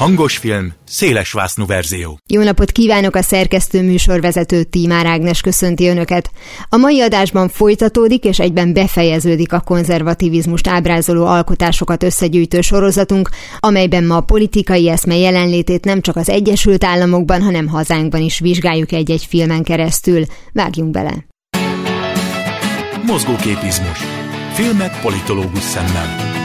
Hangos film, széles vásznú verzió. Jó napot kívánok a szerkesztő műsorvezető Tímár Ágnes köszönti Önöket. A mai adásban folytatódik és egyben befejeződik a konzervativizmust ábrázoló alkotásokat összegyűjtő sorozatunk, amelyben ma a politikai eszme jelenlétét nem csak az Egyesült Államokban, hanem hazánkban is vizsgáljuk egy-egy filmen keresztül. Vágjunk bele! Mozgóképizmus. Filmek politológus szemmel.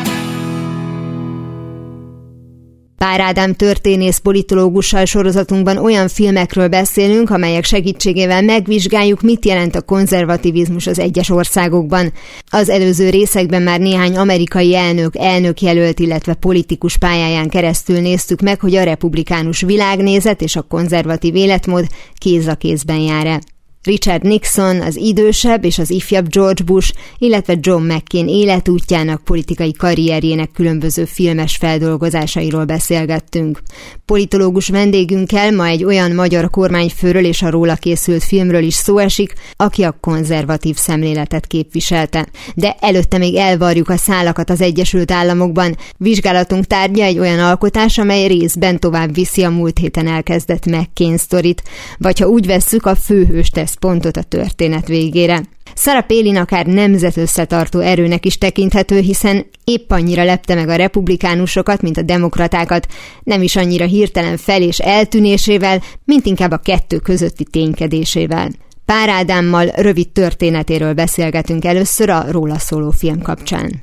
Pár Ádám történész politológussal sorozatunkban olyan filmekről beszélünk, amelyek segítségével megvizsgáljuk, mit jelent a konzervativizmus az egyes országokban. Az előző részekben már néhány amerikai elnök, elnökjelölt, illetve politikus pályáján keresztül néztük meg, hogy a republikánus világnézet és a konzervatív életmód kéz a kézben jár-e. Richard Nixon, az idősebb és az ifjabb George Bush, illetve John McCain életútjának, politikai karrierjének különböző filmes feldolgozásairól beszélgettünk. Politológus vendégünkkel ma egy olyan magyar kormányfőről és a róla készült filmről is szó esik, aki a konzervatív szemléletet képviselte. De előtte még elvarjuk a szálakat az Egyesült Államokban. Vizsgálatunk tárgya egy olyan alkotás, amely részben tovább viszi a múlt héten elkezdett McCain sztorit, vagy ha úgy vesszük, a főhős tesz pontot a történet végére. Szara Pélin akár nemzet összetartó erőnek is tekinthető, hiszen épp annyira lepte meg a republikánusokat, mint a demokratákat, nem is annyira hirtelen fel- és eltűnésével, mint inkább a kettő közötti ténykedésével. Pár Ádámmal rövid történetéről beszélgetünk először a róla szóló film kapcsán.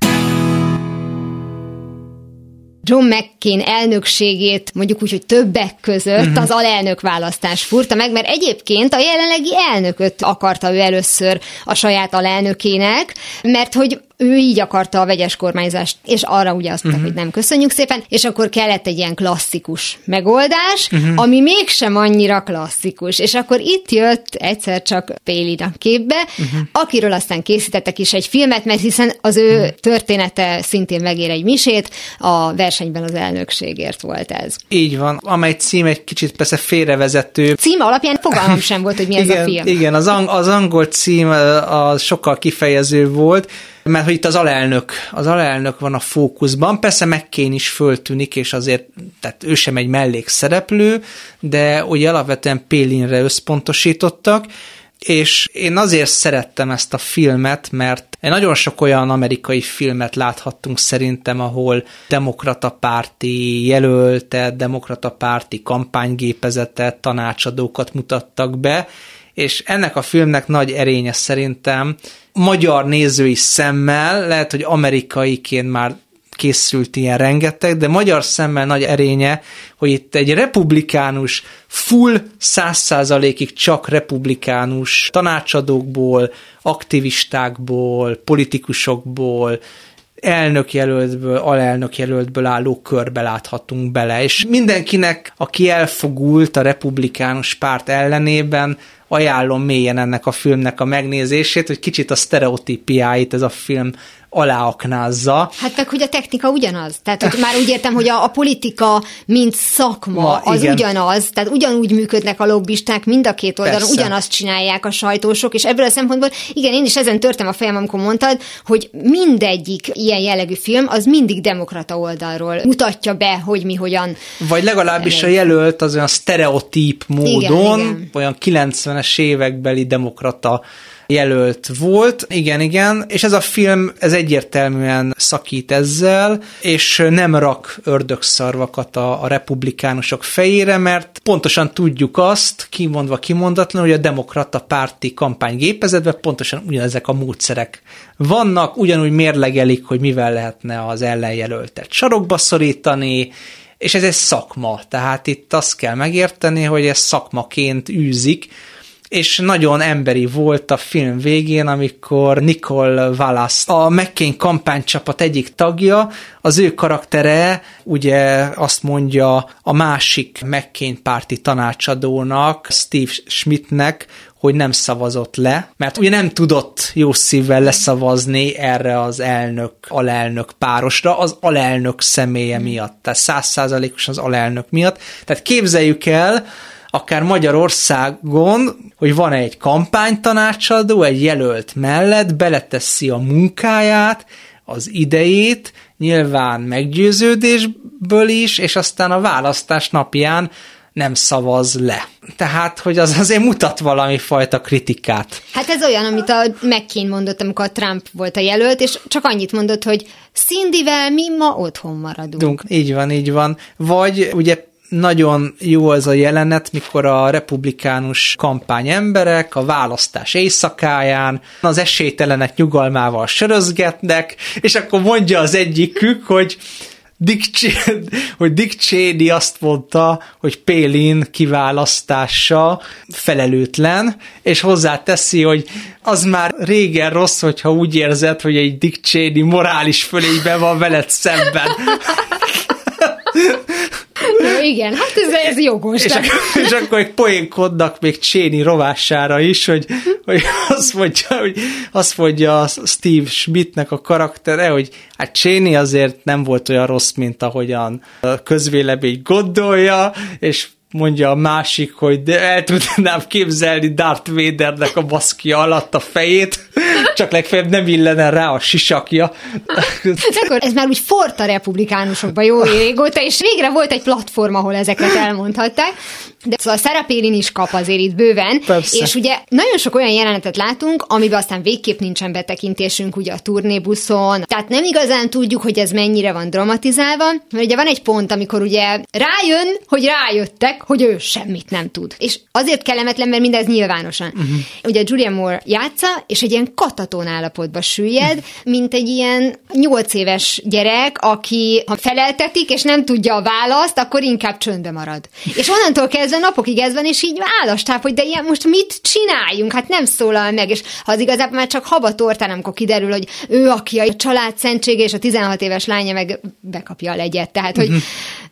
John McCain elnökségét mondjuk úgy, hogy többek között uh-huh. az alelnök választás furta meg, mert egyébként a jelenlegi elnököt akarta ő először a saját alelnökének, mert hogy ő így akarta a vegyes kormányzást, és arra ugye azt mondta, uh-huh. hogy nem köszönjük szépen, és akkor kellett egy ilyen klasszikus megoldás, uh-huh. ami mégsem annyira klasszikus, és akkor itt jött egyszer csak Pélina képbe, uh-huh. akiről aztán készítettek is egy filmet, mert hiszen az ő uh-huh. története szintén megér egy misét, a versenyben az elnökségért volt ez. Így van, amely cím egy kicsit persze félrevezető. Címe alapján fogalmam sem volt, hogy mi ez igen, a film. Igen, az, ang- az angol cím az sokkal kifejező volt, mert hogy itt az alelnök, az alelnök van a fókuszban, persze McCain is föltűnik, és azért, tehát ő sem egy mellékszereplő, de ugye alapvetően Pélinre összpontosítottak, és én azért szerettem ezt a filmet, mert nagyon sok olyan amerikai filmet láthattunk szerintem, ahol demokrata párti jelöltet, demokrata párti kampánygépezetet, tanácsadókat mutattak be, és ennek a filmnek nagy erénye szerintem magyar nézői szemmel, lehet, hogy amerikaiként már készült ilyen rengeteg, de magyar szemmel nagy erénye, hogy itt egy republikánus, full száz százalékig csak republikánus tanácsadókból, aktivistákból, politikusokból, elnökjelöltből, alelnökjelöltből álló körbe láthatunk bele, és mindenkinek, aki elfogult a republikánus párt ellenében, ajánlom mélyen ennek a filmnek a megnézését, hogy kicsit a sztereotípiáit ez a film aláaknázza. Hát meg, hogy a technika ugyanaz. Tehát, hogy már úgy értem, hogy a, a politika, mint szakma, Ma, az igen. ugyanaz, tehát ugyanúgy működnek a lobbisták mind a két oldalon, Persze. ugyanazt csinálják a sajtósok, és ebből a szempontból, igen, én is ezen törtem a fejem, amikor mondtad, hogy mindegyik ilyen jellegű film, az mindig demokrata oldalról mutatja be, hogy mi hogyan. Vagy legalábbis a jelölt az olyan sztereotíp módon, igen, igen. olyan 90-es évekbeli demokrata jelölt volt. Igen, igen, és ez a film, ez egyértelműen szakít ezzel, és nem rak ördögszarvakat a, a republikánusok fejére, mert pontosan tudjuk azt, kimondva kimondatlan, hogy a demokrata párti kampánygépezetben pontosan ugyanezek a módszerek vannak, ugyanúgy mérlegelik, hogy mivel lehetne az ellenjelöltet sarokba szorítani, és ez egy szakma, tehát itt azt kell megérteni, hogy ez szakmaként űzik, és nagyon emberi volt a film végén, amikor Nicole Wallace, a McCain kampánycsapat egyik tagja, az ő karaktere ugye azt mondja a másik McCain párti tanácsadónak, Steve Schmidtnek, hogy nem szavazott le, mert ugye nem tudott jó szívvel leszavazni erre az elnök, alelnök párosra, az alelnök személye miatt, tehát százszázalékos az alelnök miatt. Tehát képzeljük el, akár Magyarországon, hogy van egy kampánytanácsadó, egy jelölt mellett, beleteszi a munkáját, az idejét, nyilván meggyőződésből is, és aztán a választás napján nem szavaz le. Tehát, hogy az azért mutat valami fajta kritikát. Hát ez olyan, amit a McCain mondott, amikor a Trump volt a jelölt, és csak annyit mondott, hogy Cindyvel mi ma otthon maradunk. Dunk, így van, így van. Vagy ugye nagyon jó az a jelenet, mikor a republikánus kampány emberek a választás éjszakáján az esélytelenek nyugalmával sörözgetnek, és akkor mondja az egyikük, hogy Dick, Cheney, hogy Dick Cheney azt mondta, hogy Pélin kiválasztása felelőtlen, és hozzáteszi, hogy az már régen rossz, hogyha úgy érzed, hogy egy Dick Cheney morális fölényben van veled szemben. igen, hát ez, ez jogos. És, és akkor egy poénkodnak még Cséni rovására is, hogy, hogy azt mondja, hogy azt mondja Steve Schmidtnek a karaktere, hogy hát Cséni azért nem volt olyan rossz, mint ahogyan a közvélemény gondolja, és mondja a másik, hogy de el tudnám képzelni Darth Vadernek a maszkja alatt a fejét, csak legfeljebb nem illene rá a sisakja. akkor ez már úgy fort a republikánusokba jó régóta, és végre volt egy platform, ahol ezeket elmondhatták, de szóval Szerepélin is kap azért itt bőven, Persze. és ugye nagyon sok olyan jelenetet látunk, amiben aztán végképp nincsen betekintésünk ugye a turnébuszon, tehát nem igazán tudjuk, hogy ez mennyire van dramatizálva, mert ugye van egy pont, amikor ugye rájön, hogy rájöttek, hogy ő semmit nem tud. És azért kellemetlen, mert mindez nyilvánosan. Uh-huh. Ugye Julia Moore játsza, és egy ilyen kataton állapotba süllyed, uh-huh. mint egy ilyen nyolc éves gyerek, aki ha feleltetik, és nem tudja a választ, akkor inkább csöndbe marad. És onnantól kezdve napokig ez van, és így választáp, hogy de ilyen most mit csináljunk? Hát nem szólal meg, és az igazából már csak haba tortán, amikor kiderül, hogy ő, aki a család szentsége, és a 16 éves lánya meg bekapja a legyet. Tehát, hogy uh-huh.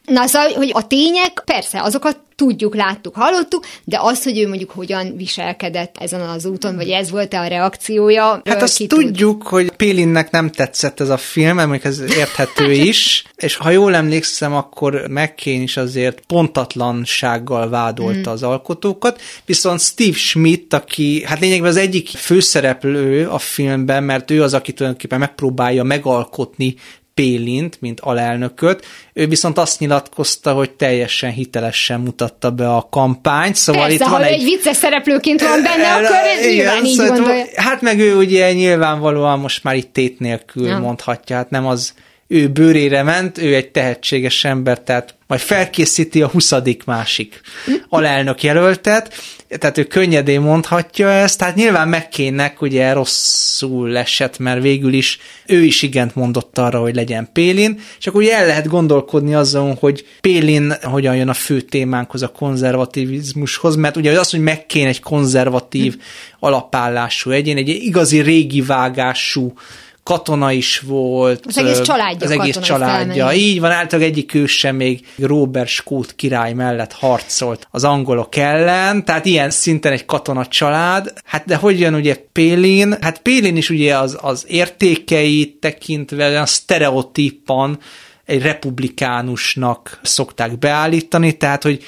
Na szóval, hogy a tények, persze, azokat tudjuk, láttuk, hallottuk, de az, hogy ő mondjuk hogyan viselkedett ezen az úton, vagy ez volt-e a reakciója. Hát azt tudjuk, tud. hogy Pélinnek nem tetszett ez a film, mert ez érthető is, és ha jól emlékszem, akkor McCain is azért pontatlansággal vádolta mm. az alkotókat, viszont Steve Schmidt, aki hát lényegben az egyik főszereplő a filmben, mert ő az, aki tulajdonképpen megpróbálja megalkotni Pélint, mint alelnököt, ő viszont azt nyilatkozta, hogy teljesen hitelesen mutatta be a kampányt, szóval Persze, itt van egy... egy vicces szereplőként van benne, akkor ez igen, nyilván így szóval gondolja. Hát meg ő ugye nyilvánvalóan most már itt tét nélkül ja. mondhatja, hát nem az ő bőrére ment, ő egy tehetséges ember, tehát majd felkészíti a huszadik másik alelnök jelöltet, tehát ő könnyedén mondhatja ezt, tehát nyilván megkének ugye rosszul esett, mert végül is ő is igent mondott arra, hogy legyen Pélin, és akkor ugye el lehet gondolkodni azon, hogy Pélin hogyan jön a fő témánkhoz, a konzervativizmushoz, mert ugye az, hogy megkén egy konzervatív alapállású egyén, egy igazi régi vágású katona is volt. Az egész családja. Az egész családja. Felmenni. Így van, általában egyik ő sem még Robert Skót király mellett harcolt az angolok ellen, tehát ilyen szinten egy katona család. Hát de hogy jön ugye Pélin? Hát Pélin is ugye az, az értékeit tekintve, a sztereotípan egy republikánusnak szokták beállítani, tehát hogy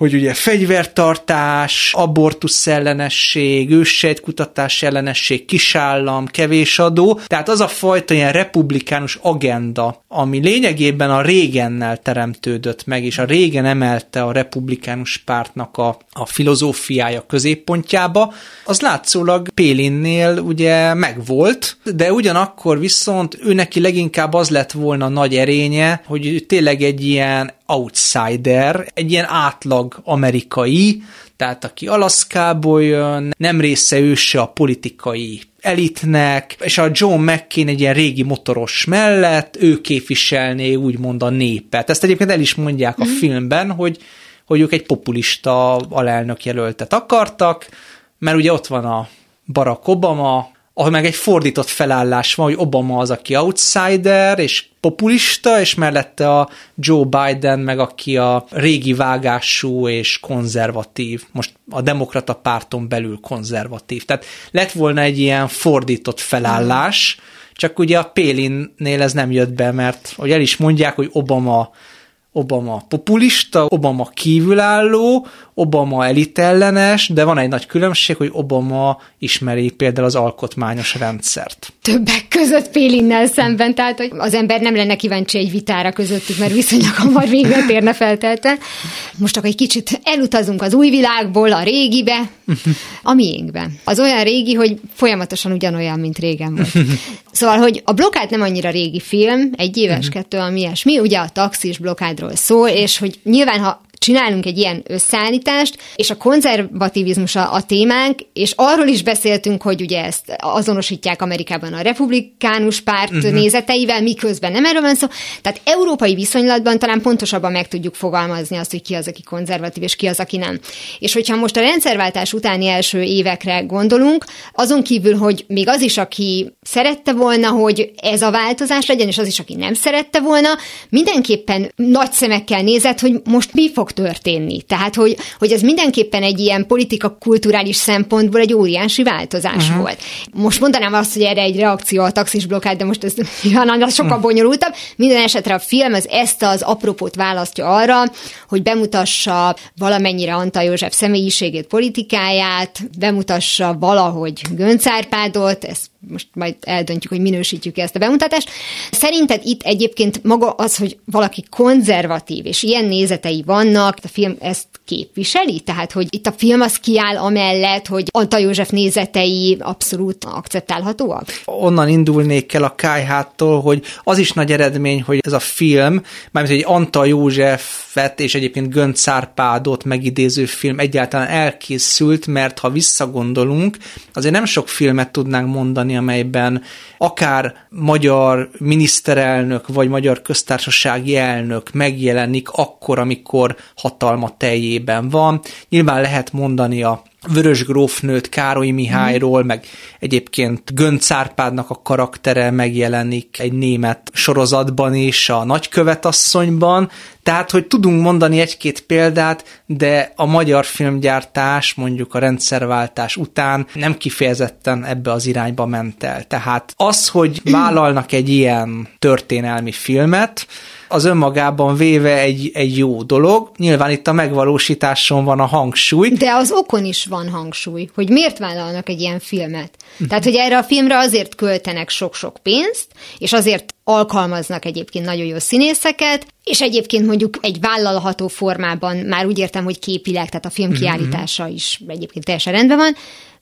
hogy ugye fegyvertartás, abortusz ellenesség, őssejtkutatás ellenesség, kisállam, kevés adó, tehát az a fajta ilyen republikánus agenda, ami lényegében a régennel teremtődött meg, és a régen emelte a republikánus pártnak a, a filozófiája középpontjába, az látszólag Pélinnél ugye megvolt, de ugyanakkor viszont ő neki leginkább az lett volna nagy erénye, hogy tényleg egy ilyen outsider, egy ilyen átlag amerikai, tehát aki Alaszkából jön, nem része ő se a politikai elitnek, és a John McCain egy ilyen régi motoros mellett, ő képviselné úgymond a népet. Ezt egyébként el is mondják a mm. filmben, hogy, hogy ők egy populista alelnök jelöltet akartak, mert ugye ott van a Barack Obama, ahol meg egy fordított felállás van, hogy Obama az, aki outsider, és populista, és mellette a Joe Biden, meg aki a régi vágású és konzervatív, most a demokrata párton belül konzervatív. Tehát lett volna egy ilyen fordított felállás, csak ugye a Pélinnél ez nem jött be, mert hogy el is mondják, hogy Obama Obama populista, Obama kívülálló, Obama elitellenes, de van egy nagy különbség, hogy Obama ismeri például az alkotmányos rendszert. Többek között Pélinnel szemben, tehát hogy az ember nem lenne kíváncsi egy vitára közöttük, mert viszonylag hamar végre térne feltelte. Most akkor egy kicsit elutazunk az új világból a régibe, a miénkbe. Az olyan régi, hogy folyamatosan ugyanolyan, mint régen volt. Szóval, hogy a blokkád nem annyira régi film, egy éves, kettő, ami ilyesmi, ugye a taxis blokkádról szól, és hogy nyilván, ha csinálunk egy ilyen összeállítást, és a konzervativizmus a, a témánk, és arról is beszéltünk, hogy ugye ezt azonosítják Amerikában a republikánus párt uh-huh. nézeteivel, miközben nem erről van szó. Tehát európai viszonylatban talán pontosabban meg tudjuk fogalmazni azt, hogy ki az, aki konzervatív, és ki az, aki nem. És hogyha most a rendszerváltás utáni első évekre gondolunk, azon kívül, hogy még az is, aki szerette volna, hogy ez a változás legyen, és az is, aki nem szerette volna, mindenképpen nagy szemekkel nézett, hogy most mi fog fog történni. Tehát, hogy, hogy ez mindenképpen egy ilyen politika-kulturális szempontból egy óriási változás uh-huh. volt. Most mondanám azt, hogy erre egy reakció a taxis blokkád, de most ez sokkal uh-huh. bonyolultabb. Minden esetre a film az ezt az apropót választja arra, hogy bemutassa valamennyire Antal József személyiségét, politikáját, bemutassa valahogy Göncárpádot, ezt most majd eldöntjük, hogy minősítjük ezt a bemutatást. Szerinted itt egyébként maga az, hogy valaki konzervatív, és ilyen nézetei vannak, a film ezt képviseli? Tehát, hogy itt a film az kiáll amellett, hogy Antal József nézetei abszolút akceptálhatóak? Onnan indulnék el a kájhától, hogy az is nagy eredmény, hogy ez a film, mármint egy Antal Józsefet és egyébként Gönc Árpádot megidéző film egyáltalán elkészült, mert ha visszagondolunk, azért nem sok filmet tudnánk mondani, mondani, amelyben akár magyar miniszterelnök vagy magyar köztársasági elnök megjelenik akkor, amikor hatalma teljében van. Nyilván lehet mondani a Vörös grófnőt Károly Mihályról, meg egyébként Gönc Árpádnak a karaktere megjelenik egy német sorozatban is, a nagykövetasszonyban, tehát, hogy tudunk mondani egy-két példát, de a magyar filmgyártás mondjuk a rendszerváltás után nem kifejezetten ebbe az irányba ment el. Tehát az, hogy vállalnak egy ilyen történelmi filmet, az önmagában véve egy, egy jó dolog. Nyilván itt a megvalósításon van a hangsúly. De az okon is van hangsúly, hogy miért vállalnak egy ilyen filmet. Tehát, hogy erre a filmre azért költenek sok-sok pénzt, és azért alkalmaznak egyébként nagyon jó színészeket, és egyébként mondjuk egy vállalható formában, már úgy értem, hogy képileg, tehát a film kiállítása is egyébként teljesen rendben van,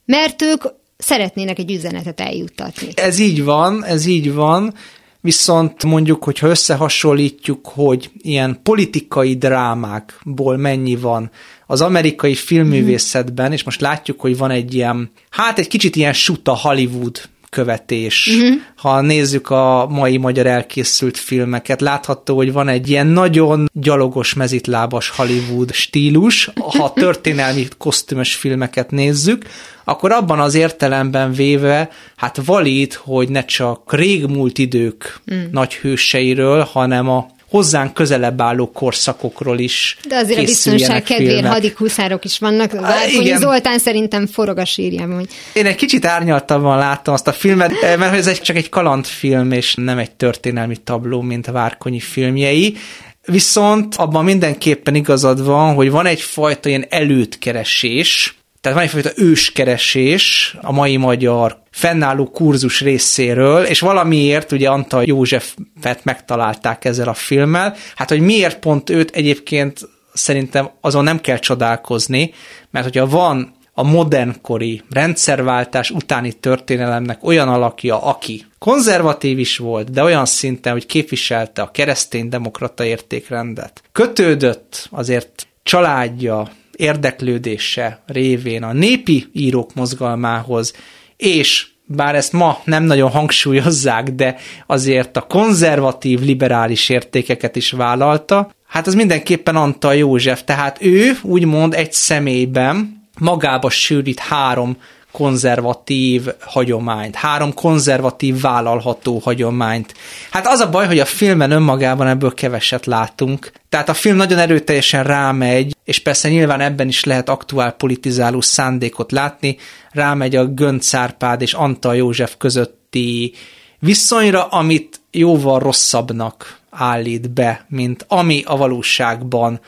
mert ők szeretnének egy üzenetet eljuttatni. Ez így van, ez így van, viszont mondjuk, hogyha összehasonlítjuk, hogy ilyen politikai drámákból mennyi van az amerikai filmművészetben, és most látjuk, hogy van egy ilyen, hát egy kicsit ilyen suta Hollywood követés. Uh-huh. Ha nézzük a mai magyar elkészült filmeket, látható, hogy van egy ilyen nagyon gyalogos, mezitlábas Hollywood stílus. Ha történelmi kosztümös filmeket nézzük, akkor abban az értelemben véve, hát valít, hogy ne csak régmúlt idők mm. nagy hőseiről, hanem a hozzánk közelebb álló korszakokról is De azért a biztonság kedvéért hadikuszárok is vannak. Várkonyi Zoltán szerintem forog a sírjában. Hogy... Én egy kicsit árnyaltabban láttam azt a filmet, eh, mert ez egy, csak egy kalandfilm, és nem egy történelmi tabló, mint a Várkonyi filmjei. Viszont abban mindenképpen igazad van, hogy van egyfajta ilyen előtkeresés, tehát van egyfajta őskeresés a mai magyar fennálló kurzus részéről, és valamiért ugye Antal Józsefet megtalálták ezzel a filmmel. Hát, hogy miért pont őt egyébként szerintem azon nem kell csodálkozni, mert hogyha van a modernkori rendszerváltás utáni történelemnek olyan alakja, aki konzervatív is volt, de olyan szinten, hogy képviselte a keresztény-demokrata értékrendet. Kötődött azért családja, érdeklődése révén a népi írók mozgalmához, és bár ezt ma nem nagyon hangsúlyozzák, de azért a konzervatív, liberális értékeket is vállalta, hát az mindenképpen Antal József, tehát ő úgymond egy személyben magába sűrít három konzervatív hagyományt, három konzervatív vállalható hagyományt. Hát az a baj, hogy a filmen önmagában ebből keveset látunk. Tehát a film nagyon erőteljesen rámegy, és persze nyilván ebben is lehet aktuál politizáló szándékot látni, rámegy a Gönc Árpád és Antal József közötti viszonyra, amit jóval rosszabbnak állít be, mint ami a valóságban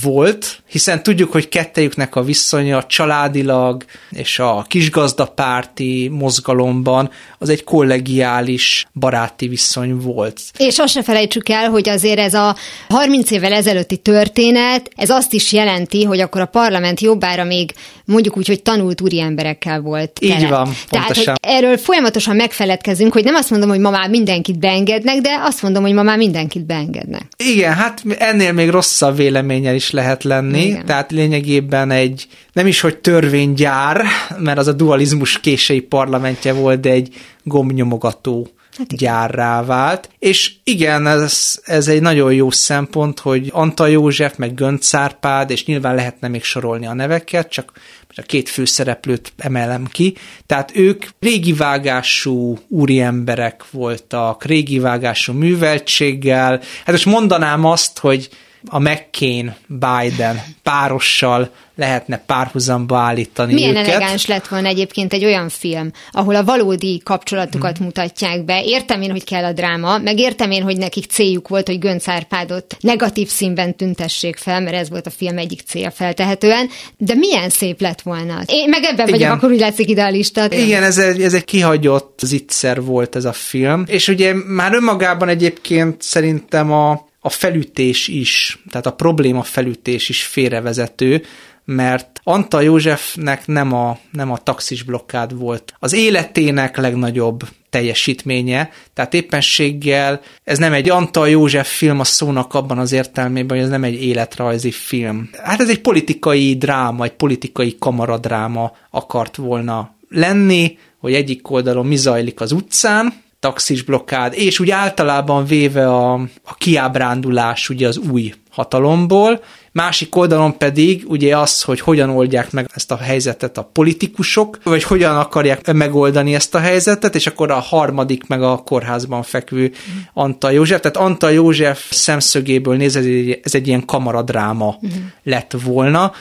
volt, hiszen tudjuk, hogy kettejüknek a viszonya családilag és a kisgazdapárti mozgalomban az egy kollegiális baráti viszony volt. És azt se felejtsük el, hogy azért ez a 30 évvel ezelőtti történet, ez azt is jelenti, hogy akkor a parlament jobbára még mondjuk úgy, hogy tanult úri emberekkel volt. Így van, Tehát, hogy erről folyamatosan megfeledkezünk, hogy nem azt mondom, hogy ma már mindenkit beengednek, de azt mondom, hogy ma már mindenkit beengednek. Igen, hát ennél még rosszabb véleménnyel is lehet lenni, Igen. tehát lényegében egy nem is, hogy törvénygyár, mert az a dualizmus késői parlamentje volt, de egy gomnyomogató hát gyárrá vált. És igen, ez, ez egy nagyon jó szempont, hogy Antal József, meg Gönc Árpád, és nyilván lehetne még sorolni a neveket, csak a két főszereplőt emelem ki. Tehát ők régi vágású úri emberek voltak, régi vágású műveltséggel. Hát most mondanám azt, hogy a McCain-Biden párossal lehetne párhuzamba állítani Milyen őket. elegáns lett volna egyébként egy olyan film, ahol a valódi kapcsolatukat hmm. mutatják be. Értem én, hogy kell a dráma, meg értem én, hogy nekik céljuk volt, hogy Gönc Árpádot negatív színben tüntessék fel, mert ez volt a film egyik cél feltehetően, de milyen szép lett volna. Én meg ebben Igen. vagyok, akkor úgy látszik idealista. Igen, ez egy, ez egy kihagyott zicser volt ez a film, és ugye már önmagában egyébként szerintem a a felütés is, tehát a probléma felütés is félrevezető, mert Antal Józsefnek nem a, nem a taxis blokkád volt az életének legnagyobb teljesítménye, tehát éppenséggel ez nem egy Antal József film a szónak abban az értelmében, hogy ez nem egy életrajzi film. Hát ez egy politikai dráma, egy politikai kamaradráma akart volna lenni, hogy egyik oldalon mi zajlik az utcán, taxis blokkád, és úgy általában véve a, a kiábrándulás ugye az új hatalomból, másik oldalon pedig ugye az, hogy hogyan oldják meg ezt a helyzetet a politikusok, vagy hogyan akarják megoldani ezt a helyzetet, és akkor a harmadik meg a kórházban fekvő Antal József. Tehát Antal József szemszögéből nézve ez egy ilyen kamaradráma uh-huh. lett volna,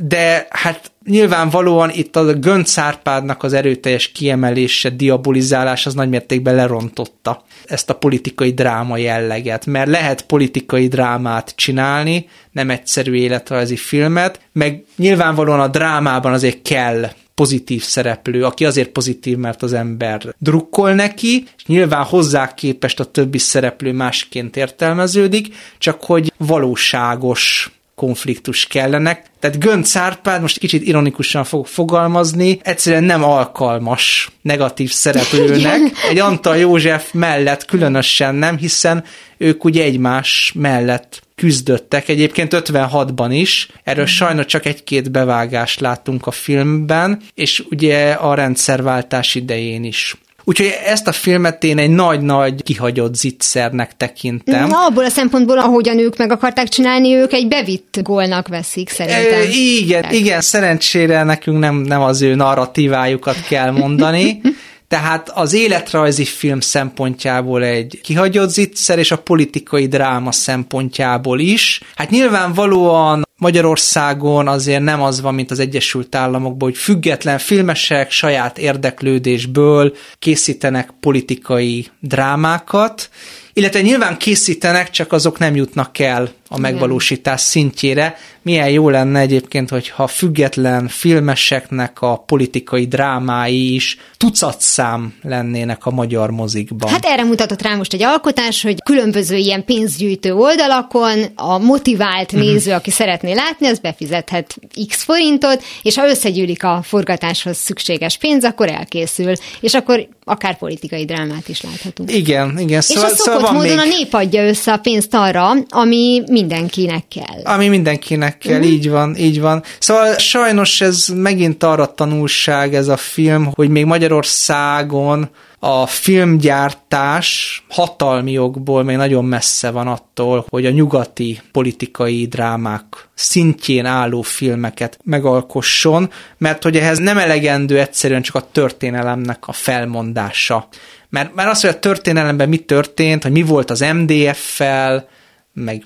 de hát nyilvánvalóan itt a Gönc Árpádnak az erőteljes kiemelése, diabolizálás az nagymértékben lerontotta ezt a politikai dráma jelleget, mert lehet politikai drámát csinálni, nem egyszerű életrajzi filmet, meg nyilvánvalóan a drámában azért kell pozitív szereplő, aki azért pozitív, mert az ember drukkol neki, és nyilván hozzá képest a többi szereplő másként értelmeződik, csak hogy valóságos konfliktus kellenek. Tehát Gönc Árpád, most kicsit ironikusan fog fogalmazni, egyszerűen nem alkalmas negatív szereplőnek. Egy Antal József mellett különösen nem, hiszen ők ugye egymás mellett küzdöttek, egyébként 56-ban is, erről sajnos csak egy-két bevágást láttunk a filmben, és ugye a rendszerváltás idején is. Úgyhogy ezt a filmet én egy nagy-nagy kihagyott zicsernek tekintem. Na, abból a szempontból, ahogyan ők meg akarták csinálni, ők egy bevitt gólnak veszik szerintem. E, igen, igen, szerencsére nekünk nem, nem az ő narratívájukat kell mondani. Tehát az életrajzi film szempontjából egy kihagyott zicser, és a politikai dráma szempontjából is. Hát nyilvánvalóan Magyarországon azért nem az van, mint az Egyesült Államokban, hogy független filmesek saját érdeklődésből készítenek politikai drámákat, illetve nyilván készítenek, csak azok nem jutnak el a megvalósítás szintjére. Milyen jó lenne egyébként, hogyha független filmeseknek a politikai drámái is tucatszám lennének a magyar mozikban. Hát erre mutatott rá most egy alkotás, hogy különböző ilyen pénzgyűjtő oldalakon a motivált uh-huh. néző, aki szeretné látni, az befizethet x forintot, és ha összegyűlik a forgatáshoz szükséges pénz, akkor elkészül, és akkor akár politikai drámát is láthatunk. Igen, igen. Szóval, és a szokott szóval módon még... a nép adja össze a pénzt arra, ami mindenkinek kell. Ami mindenkinek kell, uh-huh. így van, így van. Szóval sajnos ez megint arra tanulság ez a film, hogy még Magyarországon a filmgyártás hatalmi jogból még nagyon messze van attól, hogy a nyugati politikai drámák szintjén álló filmeket megalkosson, mert hogy ehhez nem elegendő egyszerűen csak a történelemnek a felmondása. Mert, mert az, hogy a történelemben mi történt, hogy mi volt az MDF-fel, meg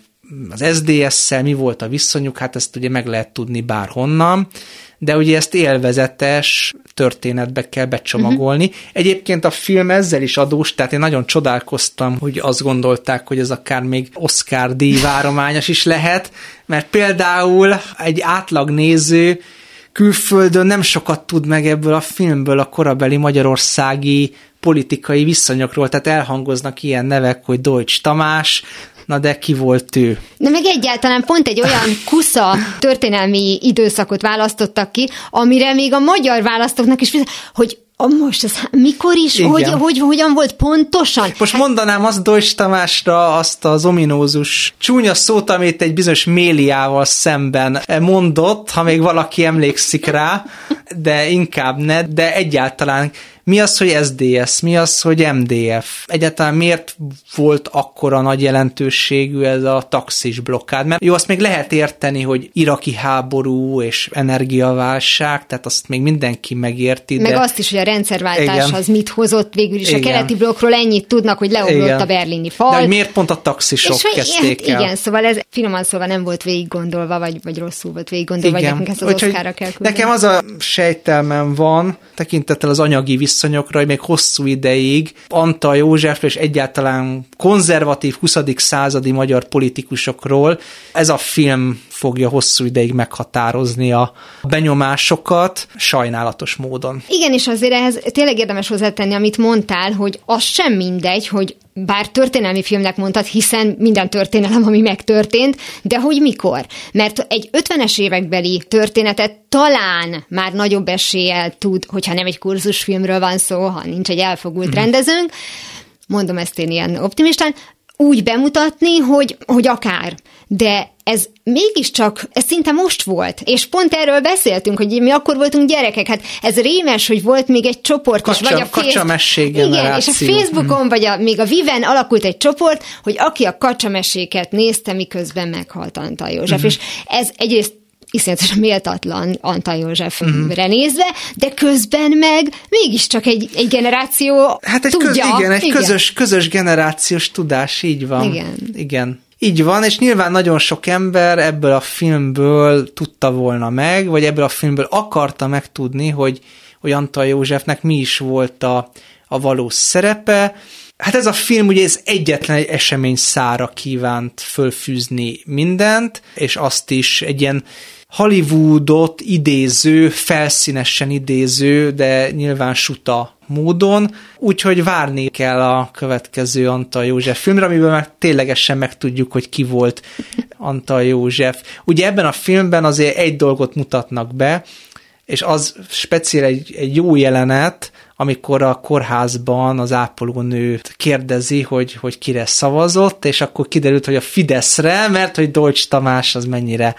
az SDS-szel mi volt a viszonyuk, hát ezt ugye meg lehet tudni bárhonnan, de ugye ezt élvezetes történetbe kell becsomagolni. Uh-huh. Egyébként a film ezzel is adós, tehát én nagyon csodálkoztam, hogy azt gondolták, hogy ez akár még Oscar díj várományos is lehet, mert például egy átlag néző külföldön nem sokat tud meg ebből a filmből a korabeli magyarországi politikai viszonyokról, tehát elhangoznak ilyen nevek, hogy Deutsch Tamás, Na de ki volt ő? De meg egyáltalán pont egy olyan kusza történelmi időszakot választottak ki, amire még a magyar választóknak is, hogy a most ez mikor is, hogy, hogy, hogyan volt pontosan? Most hát... mondanám azt Deutsch Tamásra azt az ominózus csúnya szót, amit egy bizonyos méliával szemben mondott, ha még valaki emlékszik rá, de inkább ne, de egyáltalán mi az, hogy SDS, mi az, hogy MDF? Egyáltalán miért volt akkora nagy jelentőségű ez a taxis blokkád? Mert jó, azt még lehet érteni, hogy iraki háború és energiaválság, tehát azt még mindenki megérti. Meg de... azt is, hogy a rendszerváltás Igen. az mit hozott végül is. Igen. A keleti blokkról ennyit tudnak, hogy leomlott igen. a berlini fal. De hogy miért pont a taxisok és kezdték hát, el? Igen, szóval ez finoman szóval nem volt végig gondolva, vagy, vagy rosszul volt végig gondolva, igen. vagy nekünk ezt az Oszkára kell küldeni. Nekem az a sejtelmem van, tekintettel az anyagi viszonyokra, hogy még hosszú ideig Antal József és egyáltalán konzervatív 20. századi magyar politikusokról ez a film fogja hosszú ideig meghatározni a benyomásokat sajnálatos módon. Igen, és azért ehhez tényleg érdemes hozzátenni, amit mondtál, hogy az sem mindegy, hogy bár történelmi filmnek mondtad, hiszen minden történelem, ami megtörtént, de hogy mikor? Mert egy 50-es évekbeli történetet talán már nagyobb eséllyel tud, hogyha nem egy kurzusfilmről van szó, ha nincs egy elfogult mm. rendezőnk, mondom ezt én ilyen optimistán, úgy bemutatni, hogy, hogy akár. De ez mégiscsak, ez szinte most volt, és pont erről beszéltünk, hogy mi akkor voltunk gyerekek, hát ez rémes, hogy volt még egy csoport kacsa, is, vagy a face... Igen, és a Facebookon, vagy a, még a Viven alakult egy csoport, hogy aki a kacsameséket nézte, miközben meghalt Antal József, uh-huh. és ez egyrészt iszonyatosan méltatlan Antal Józsefre uh-huh. nézve, de közben meg mégiscsak egy, egy generáció Hát egy tudja. Köz, igen, egy igen. Közös, közös generációs tudás, így van. Igen. Igen. Így van, és nyilván nagyon sok ember ebből a filmből tudta volna meg, vagy ebből a filmből akarta megtudni, hogy, hogy Antal Józsefnek mi is volt a, a valós szerepe. Hát ez a film ugye ez egyetlen egy esemény szára kívánt fölfűzni mindent, és azt is egy ilyen Hollywoodot idéző, felszínesen idéző, de nyilván suta módon, úgyhogy várni kell a következő Antal József filmre, amiből már ténylegesen megtudjuk, hogy ki volt Antal József. Ugye ebben a filmben azért egy dolgot mutatnak be, és az speciál egy, egy jó jelenet, amikor a kórházban az ápolónő kérdezi, hogy, hogy kire szavazott, és akkor kiderült, hogy a Fideszre, mert hogy Dolcs Tamás az mennyire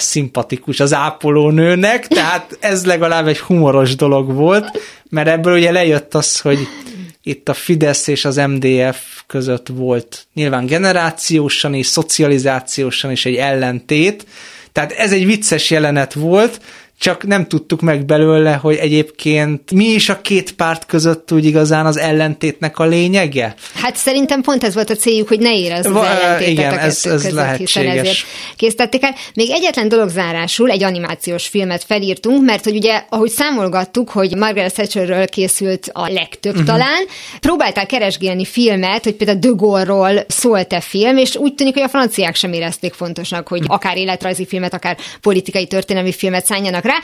szimpatikus az ápolónőnek, tehát ez legalább egy humoros dolog volt, mert ebből ugye lejött az, hogy itt a Fidesz és az MDF között volt nyilván generációsan és szocializációsan is egy ellentét, tehát ez egy vicces jelenet volt, csak nem tudtuk meg belőle, hogy egyébként mi is a két párt között úgy igazán az ellentétnek a lényege? Hát szerintem pont ez volt a céljuk, hogy ne érezz az Va, ellentétet igen, a ez, ez között, hiszen ezért készítették el. Még egyetlen dolog zárásul, egy animációs filmet felírtunk, mert hogy ugye, ahogy számolgattuk, hogy Margaret Thatcherről készült a legtöbb uh-huh. talán, próbáltál keresgélni filmet, hogy például Gaulle-ról szólt-e film, és úgy tűnik, hogy a franciák sem érezték fontosnak, hogy akár életrajzi filmet, akár politikai történelmi filmet szálljanak rá,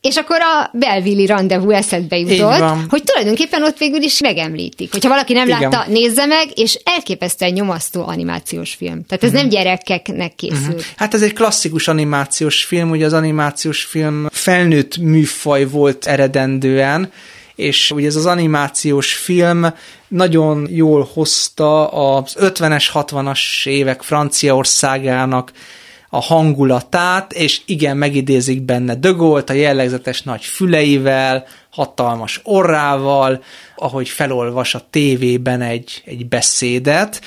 és akkor a belvili rendezvú eszedbe jutott, hogy tulajdonképpen ott végül is megemlítik. Hogyha valaki nem Igen. látta, nézze meg, és elképesztően nyomasztó animációs film. Tehát ez uh-huh. nem gyerekeknek készült. Uh-huh. Hát ez egy klasszikus animációs film, ugye az animációs film felnőtt műfaj volt eredendően, és ugye ez az animációs film nagyon jól hozta az 50-es, 60-as évek Franciaországának a hangulatát, és igen, megidézik benne Dögolt a jellegzetes nagy füleivel, hatalmas orrával, ahogy felolvas a tévében egy, egy beszédet.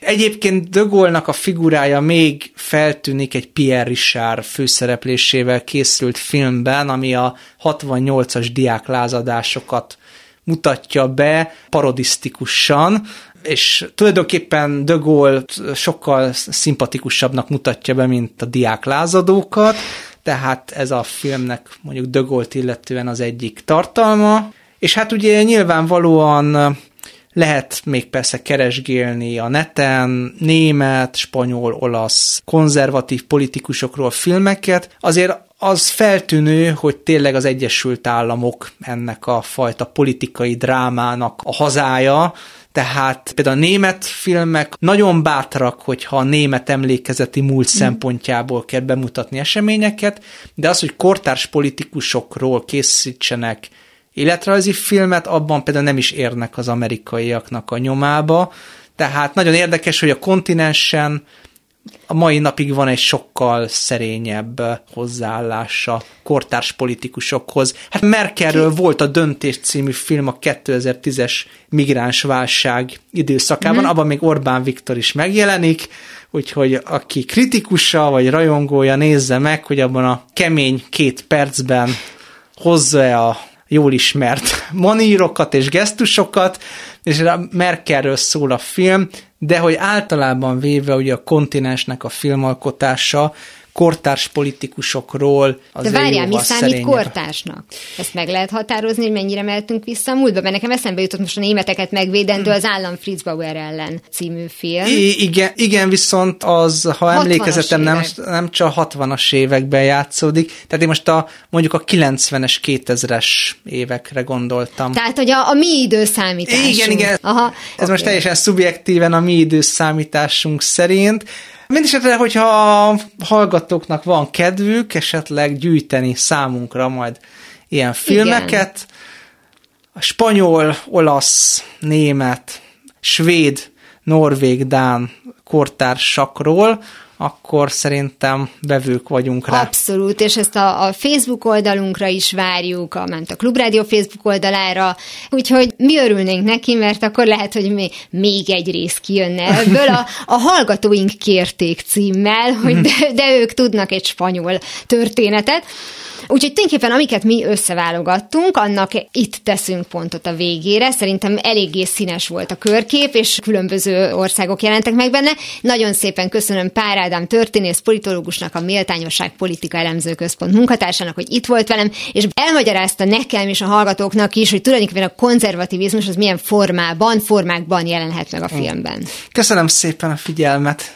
Egyébként Dögolnak a figurája még feltűnik egy Pierre Richard főszereplésével készült filmben, ami a 68-as diáklázadásokat mutatja be parodisztikusan, és tulajdonképpen De Gaulle sokkal szimpatikusabbnak mutatja be, mint a diák lázadókat, tehát ez a filmnek mondjuk De Gaulle-t illetően az egyik tartalma, és hát ugye nyilvánvalóan lehet még persze keresgélni a neten német, spanyol, olasz, konzervatív politikusokról filmeket, azért az feltűnő, hogy tényleg az Egyesült Államok ennek a fajta politikai drámának a hazája, tehát például a német filmek nagyon bátrak, hogyha a német emlékezeti múlt mm. szempontjából kell bemutatni eseményeket, de az, hogy kortárs politikusokról készítsenek életrajzi filmet, abban például nem is érnek az amerikaiaknak a nyomába, tehát nagyon érdekes, hogy a kontinensen a mai napig van egy sokkal szerényebb hozzáállása kortárs politikusokhoz. Hát Merkelről Ki? volt a Döntés című film a 2010-es migránsválság időszakában, mm. abban még Orbán Viktor is megjelenik, úgyhogy aki kritikusa vagy rajongója nézze meg, hogy abban a kemény két percben hozza a jól ismert manírokat és gesztusokat, és Merkelről szól a film, de hogy általában véve ugye a kontinensnek a filmalkotása kortárs politikusokról. Az De várjál, mi számít szerényebb. kortársnak? Ezt meg lehet határozni, hogy mennyire mehetünk vissza a múltba? Mert nekem eszembe jutott most a németeket megvédendő az Állam Fritz Bauer ellen című film. I- igen, igen, viszont az, ha emlékezetem, nem, nem csak 60-as években játszódik, tehát én most a mondjuk a 90-es, 2000-es évekre gondoltam. Tehát, hogy a, a mi időszámításunk. Igen, igen. Aha, Ez okay. most teljesen szubjektíven a mi időszámításunk szerint. Mindenesetre, hogyha a hallgatóknak van kedvük esetleg gyűjteni számunkra majd ilyen filmeket, Igen. a spanyol, olasz, német, svéd, norvég, dán kortársakról, akkor szerintem bevők vagyunk rá. Abszolút, és ezt a, a Facebook oldalunkra is várjuk, a, ment a Klubrádió Facebook oldalára, úgyhogy mi örülnénk neki, mert akkor lehet, hogy még, még egy rész kijönne ebből. A, a hallgatóink kérték címmel, hogy de, de ők tudnak egy spanyol történetet. Úgyhogy tulajdonképpen amiket mi összeválogattunk, annak itt teszünk pontot a végére. Szerintem eléggé színes volt a körkép, és különböző országok jelentek meg benne. Nagyon szépen köszönöm Pár Ádám történész politológusnak, a Méltányosság Politika Elemző Központ munkatársának, hogy itt volt velem, és elmagyarázta nekem és a hallgatóknak is, hogy tulajdonképpen a konzervativizmus az milyen formában, formákban jelenhet meg a filmben. Köszönöm szépen a figyelmet!